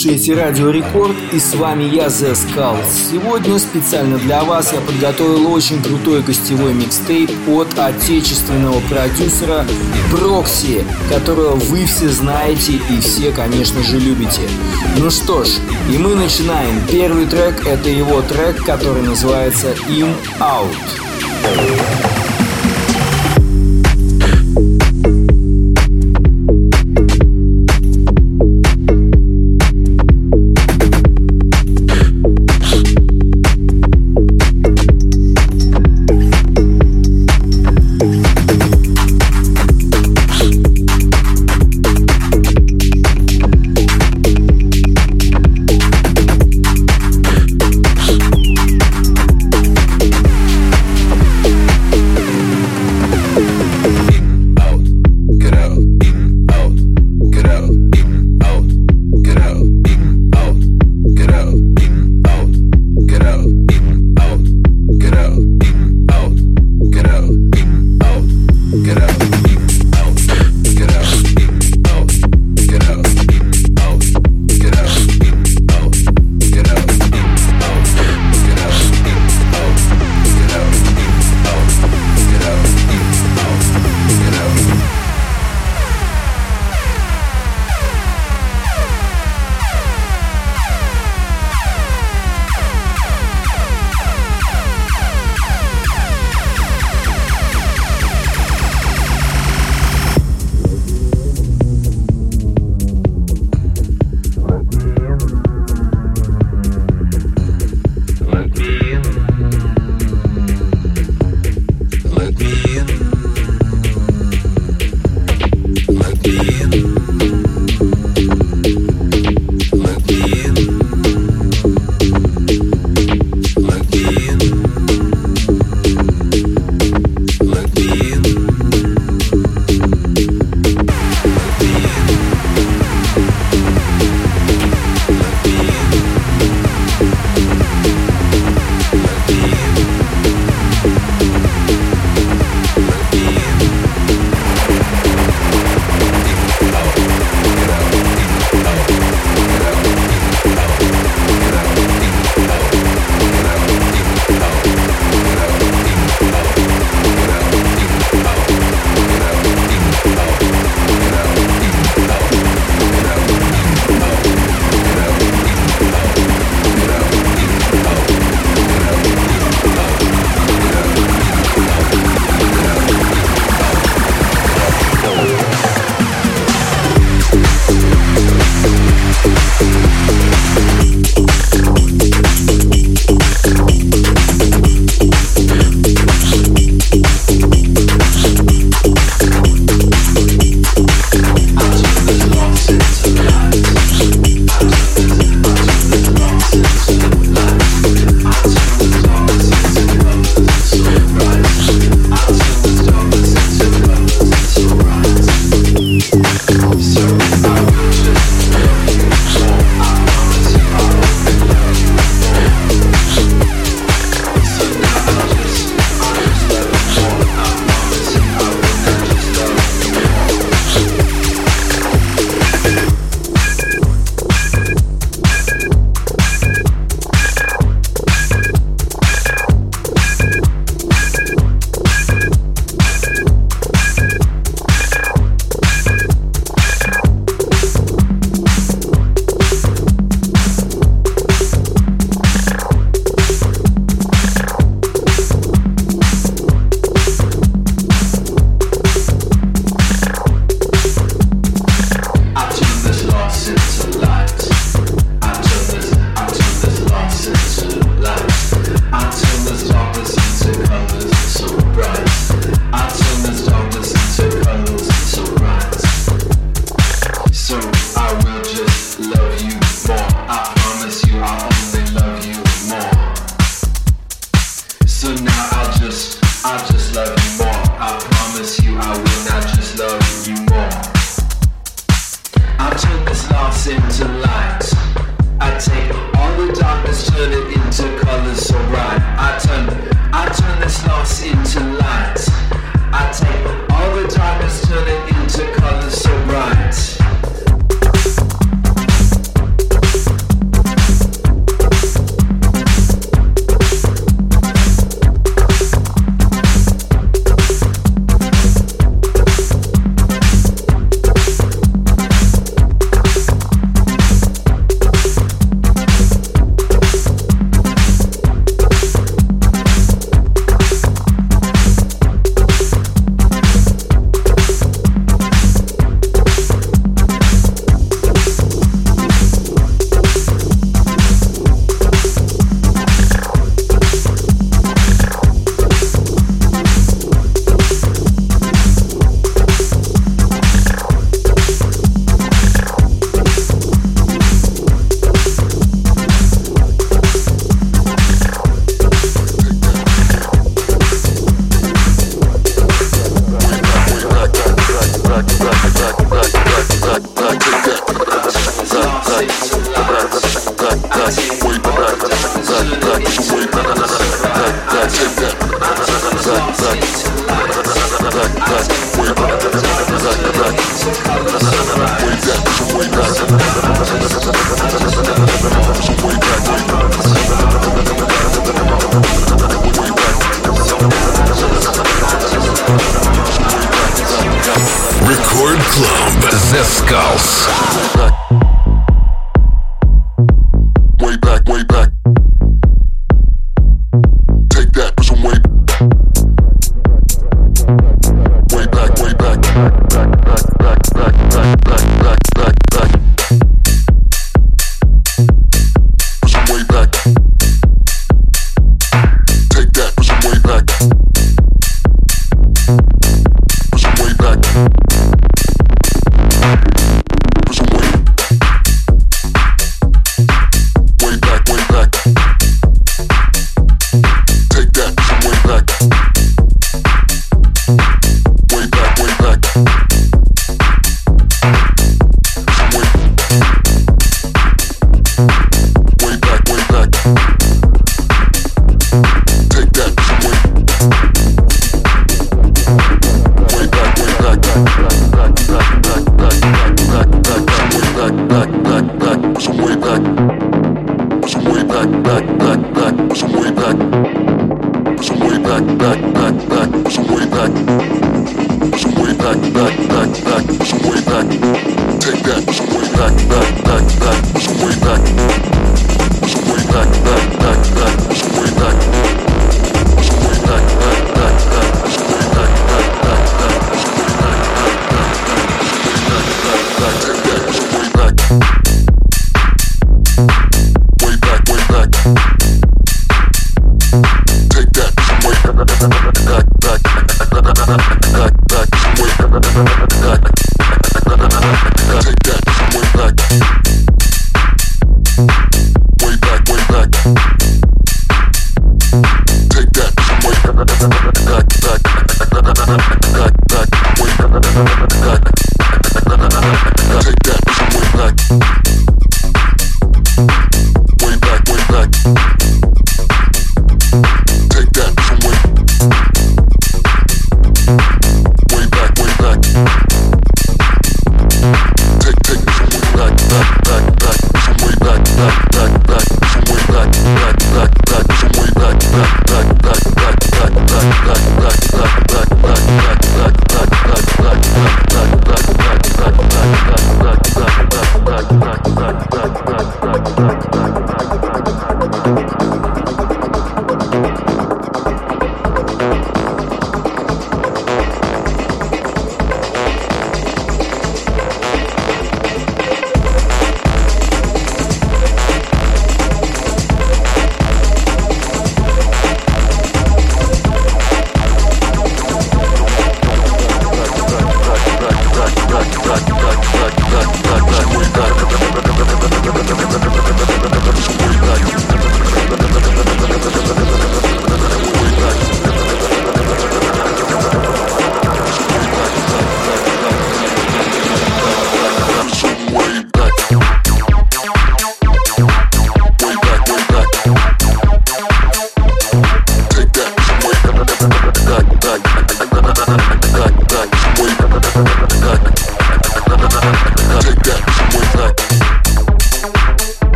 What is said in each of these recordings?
Слушаете Радио Рекорд и с вами я, The Skulls. Сегодня специально для вас я подготовил очень крутой гостевой микстейп от отечественного продюсера Прокси, которого вы все знаете и все, конечно же, любите. Ну что ж, и мы начинаем. Первый трек это его трек, который называется In Out.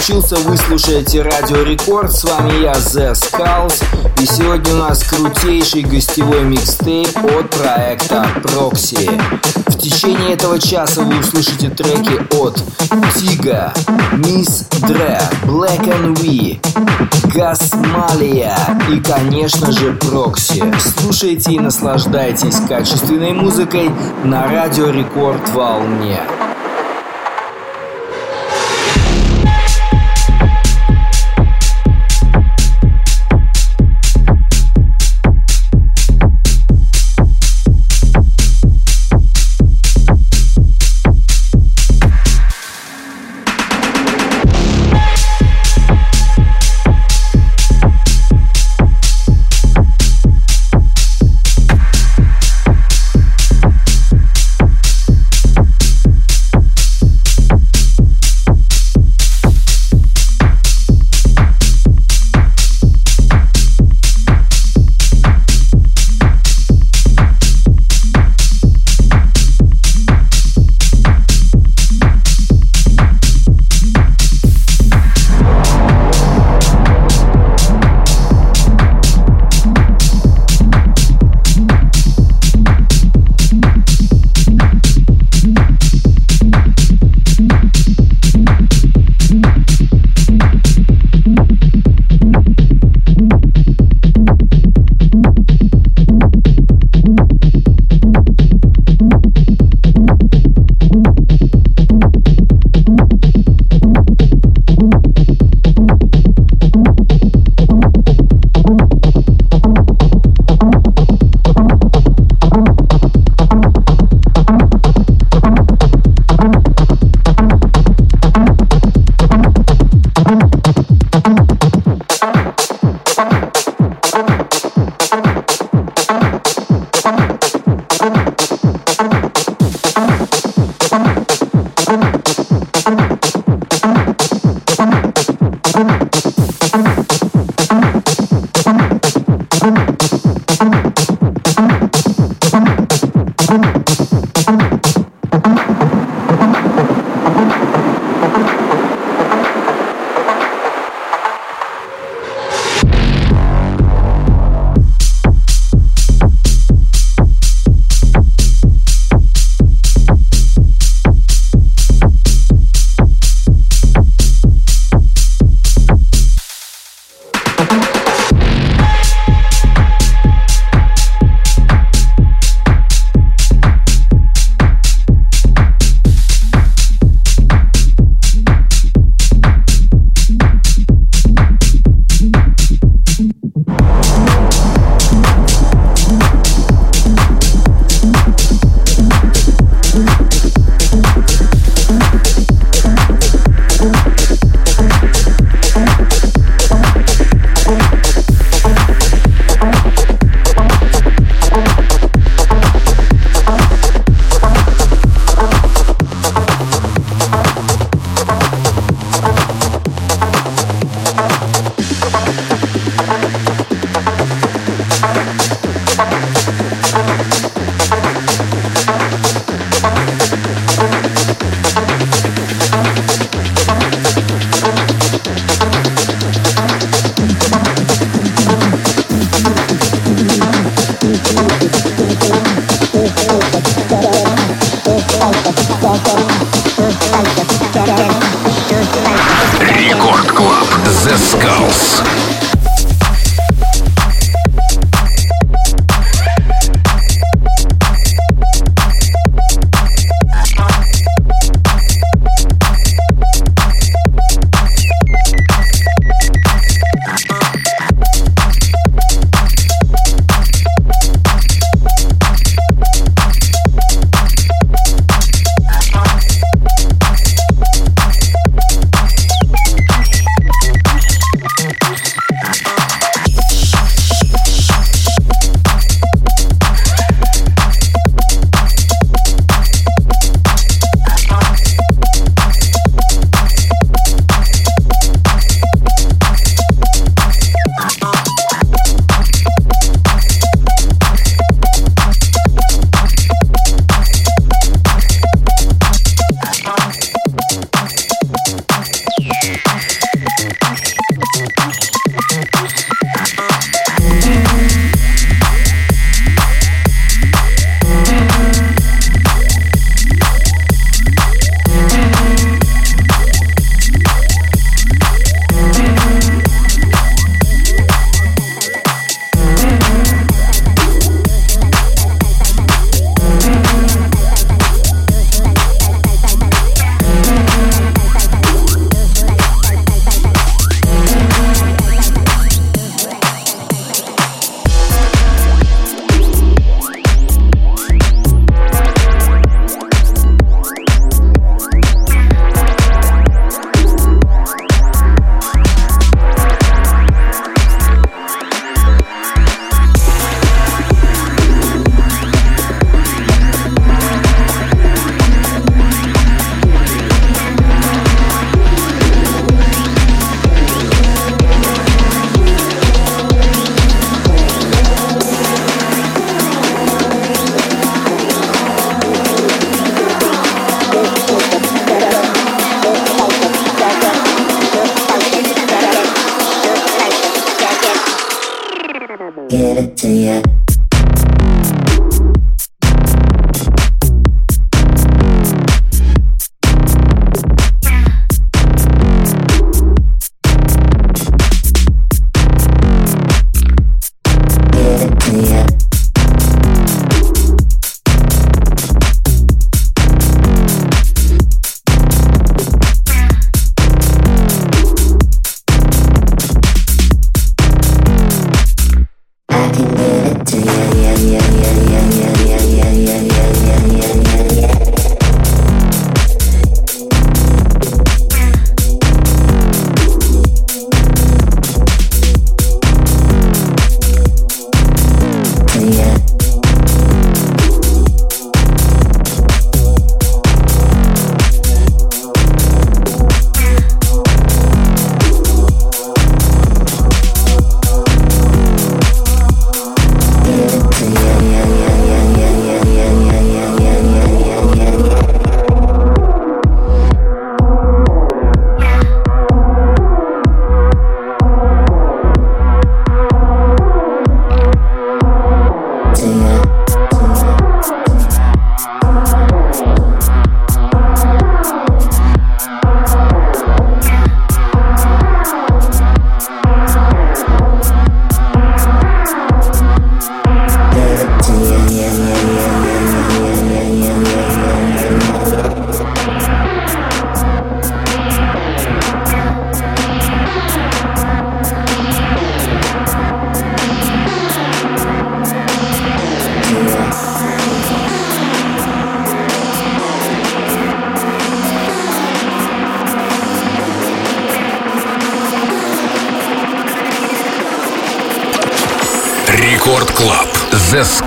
Подключился, вы слушаете Радио Рекорд. С вами я, The Skulls. И сегодня у нас крутейший гостевой микстейп от проекта Proxy. В течение этого часа вы услышите треки от Тига, Мисс Дре, Black and We, Гасмалия и, конечно же, Прокси. Слушайте и наслаждайтесь качественной музыкой на Радио Рекорд волне.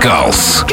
Gulls.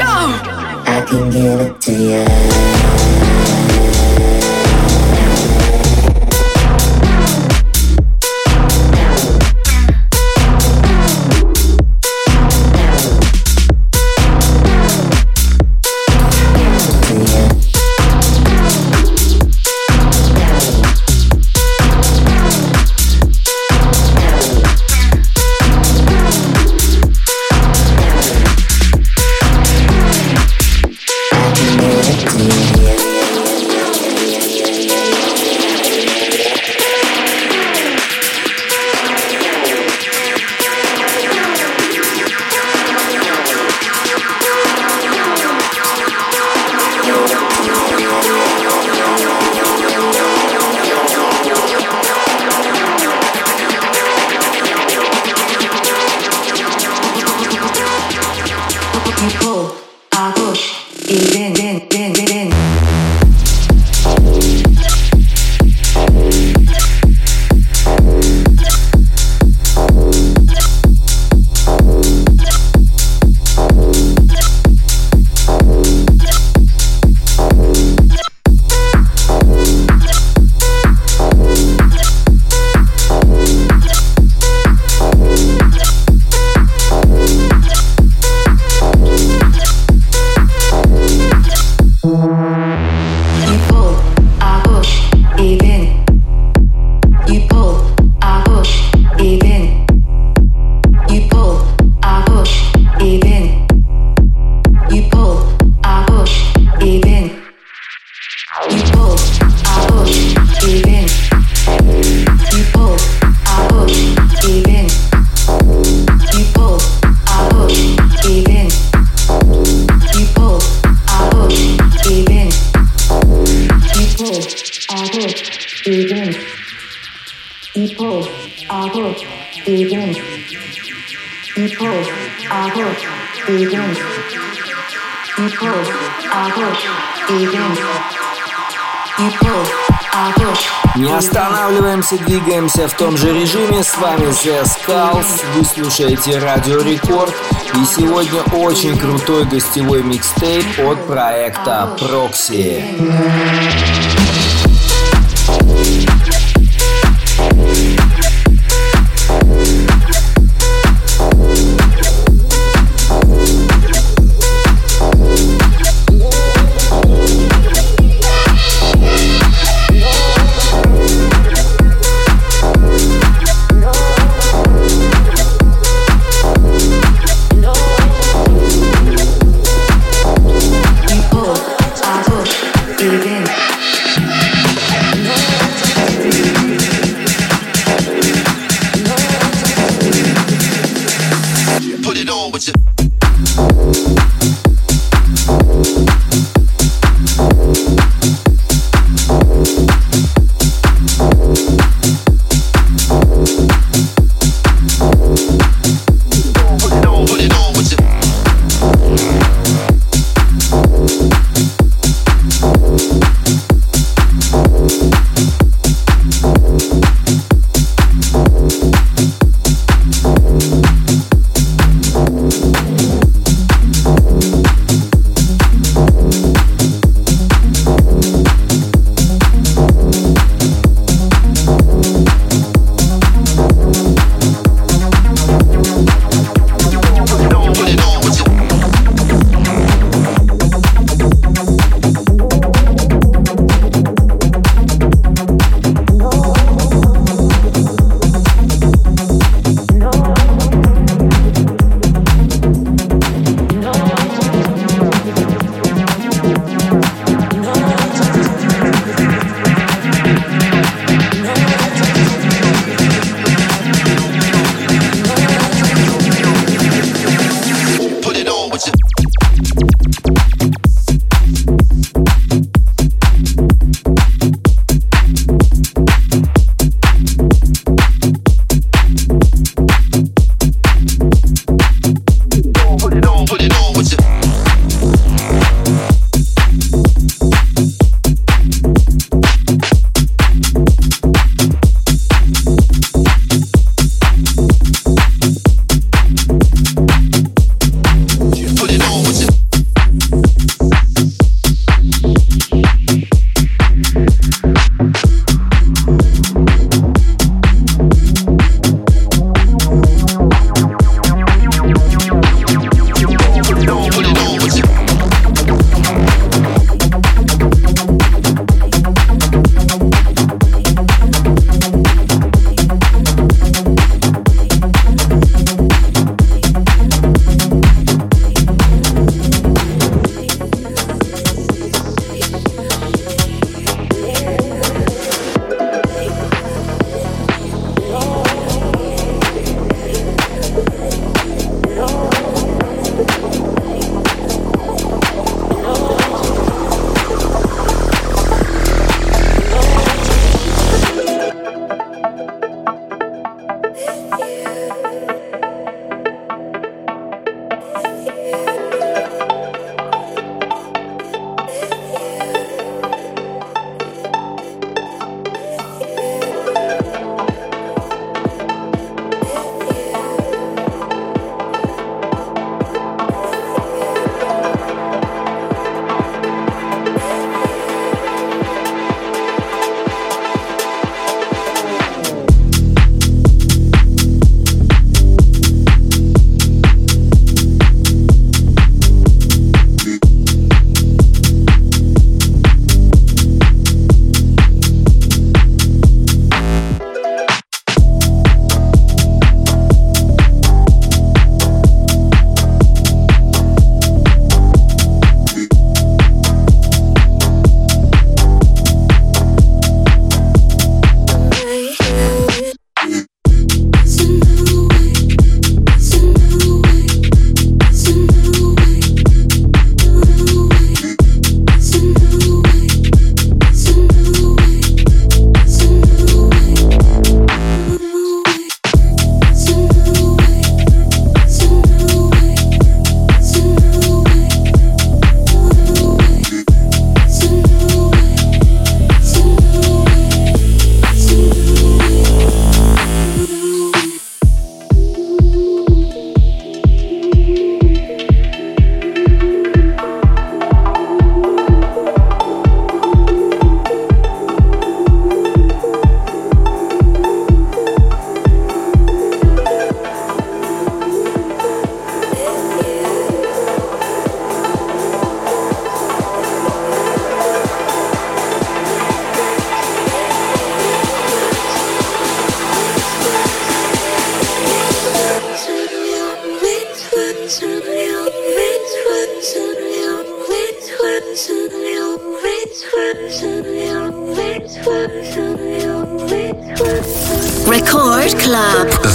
Не останавливаемся, двигаемся в том же режиме. С вами The Skulls. Вы слушаете Радио Рекорд. И сегодня очень крутой гостевой микстейп от проекта Proxy.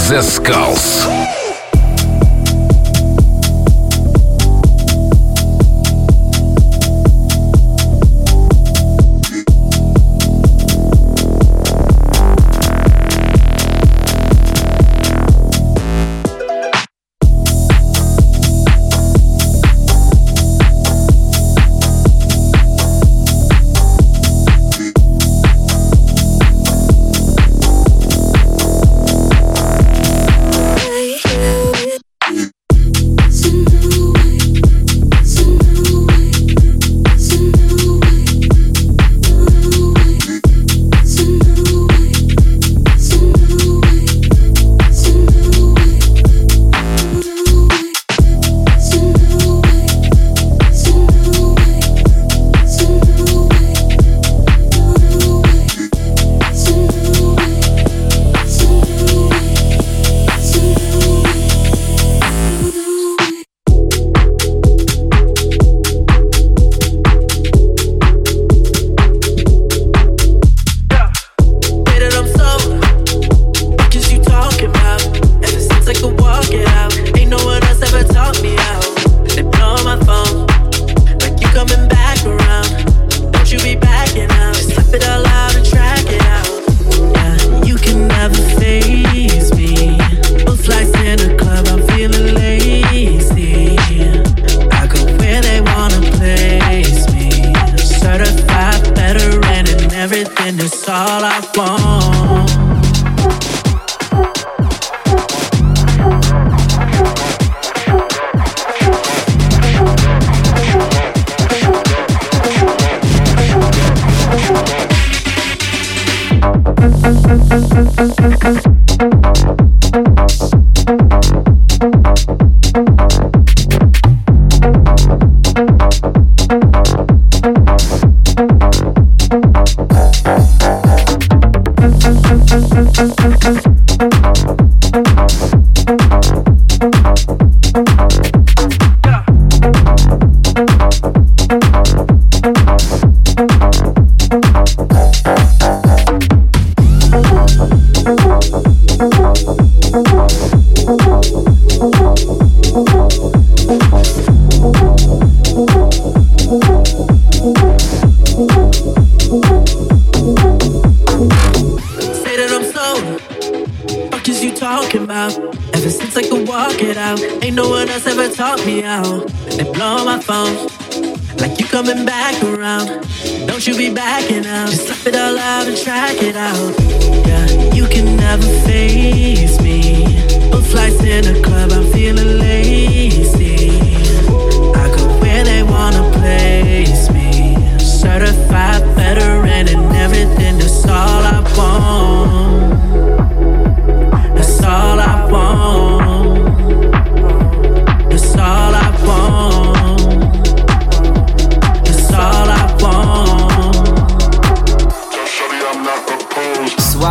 The Skulls.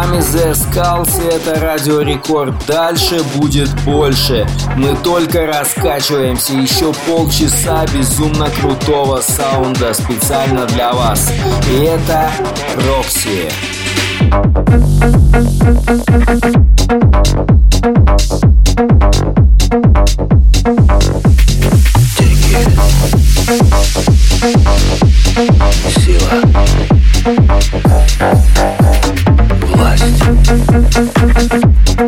вами The Skulls и это Радио Рекорд. Дальше будет больше. Мы только раскачиваемся. Еще полчаса безумно крутого саунда специально для вас. И это Рокси. Сила. フフフフフフ。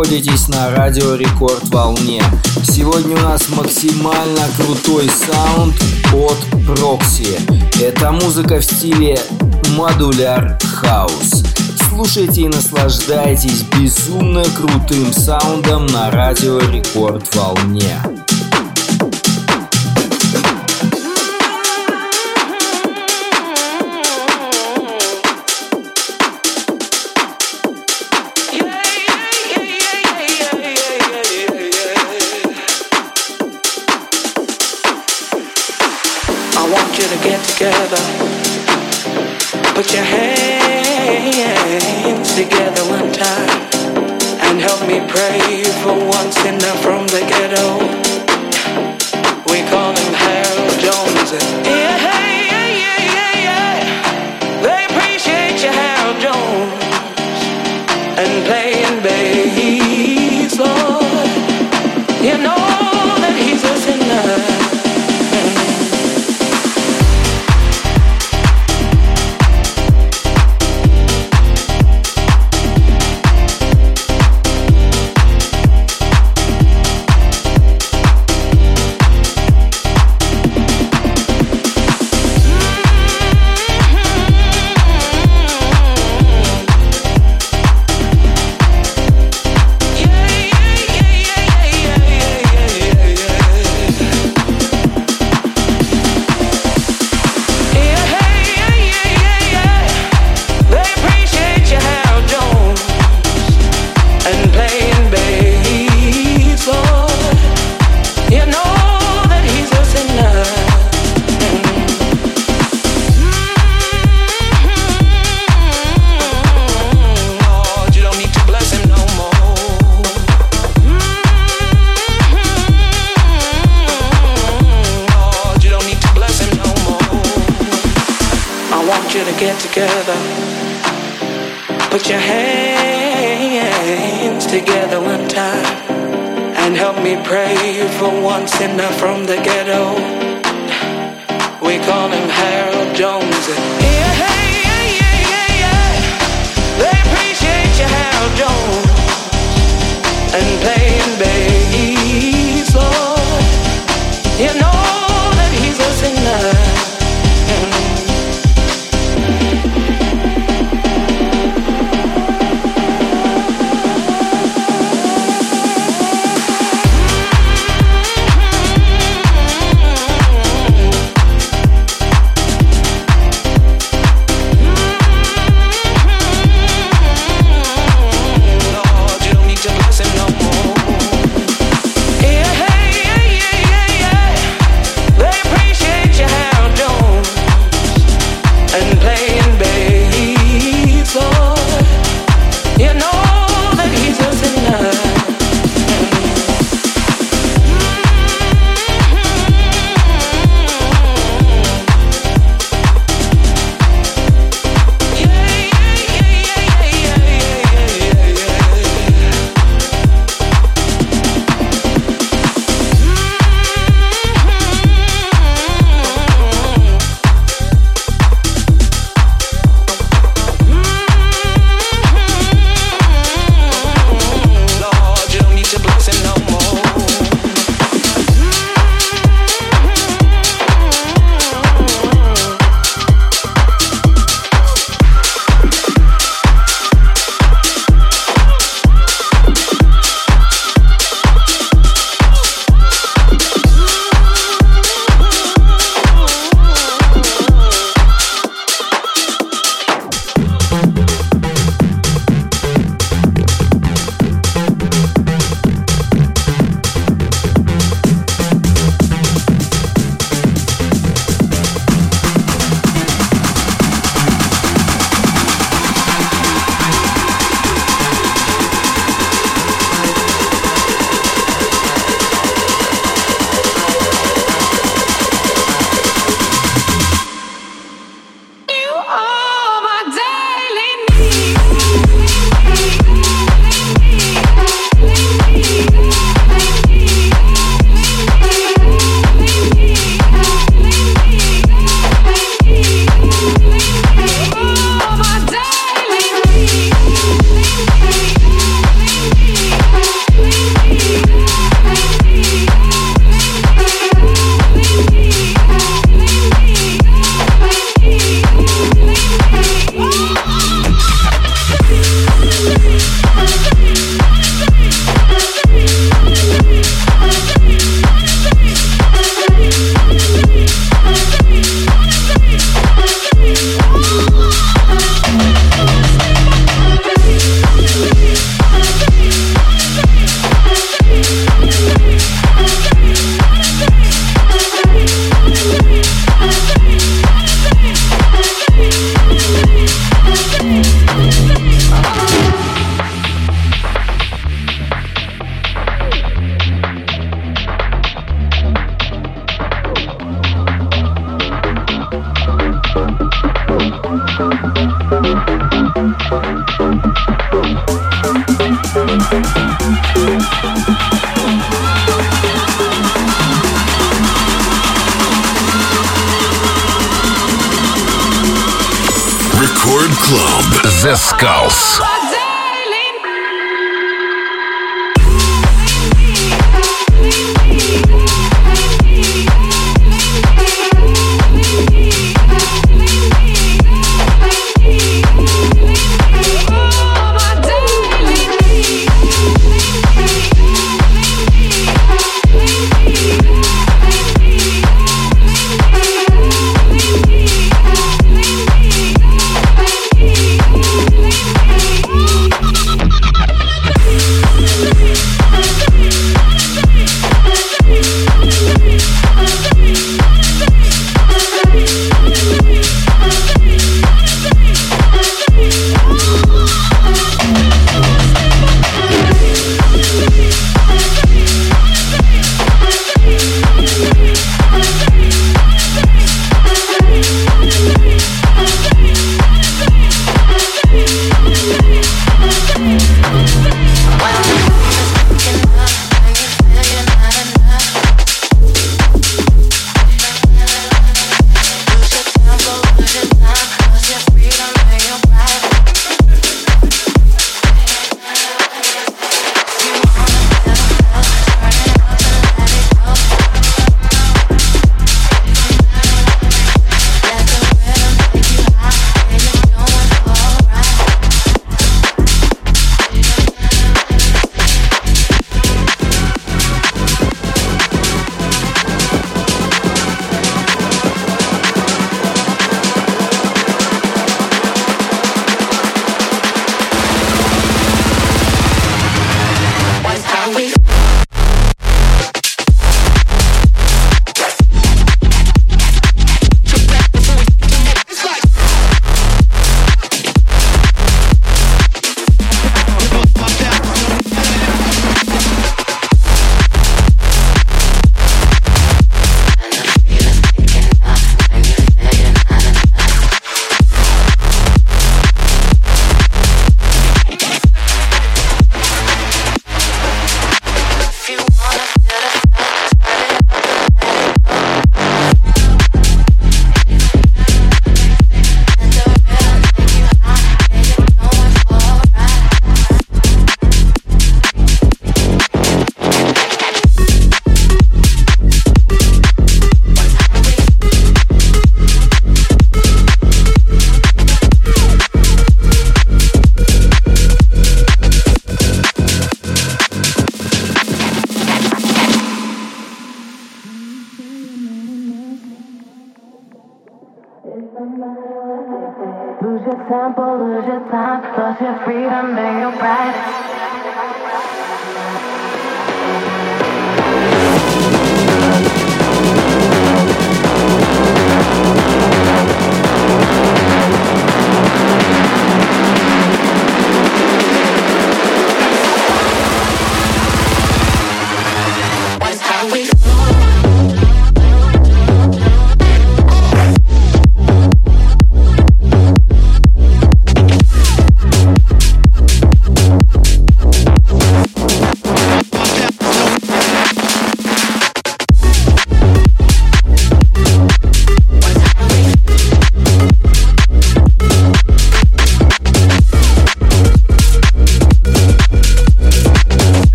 Находитесь на радио Рекорд Волне. Сегодня у нас максимально крутой саунд от Прокси. Это музыка в стиле modular house. Слушайте и наслаждайтесь безумно крутым саундом на радио Рекорд Волне. your hands together one time and help me pray for once one sinner from the ghetto. We call him Harold Jones.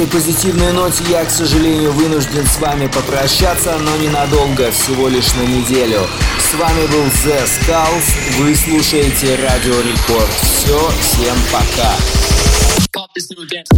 этой позитивной ноте я, к сожалению, вынужден с вами попрощаться, но ненадолго, всего лишь на неделю. С вами был The Skulls, вы слушаете Радио Рекорд. Все, всем пока. Pop this new dance.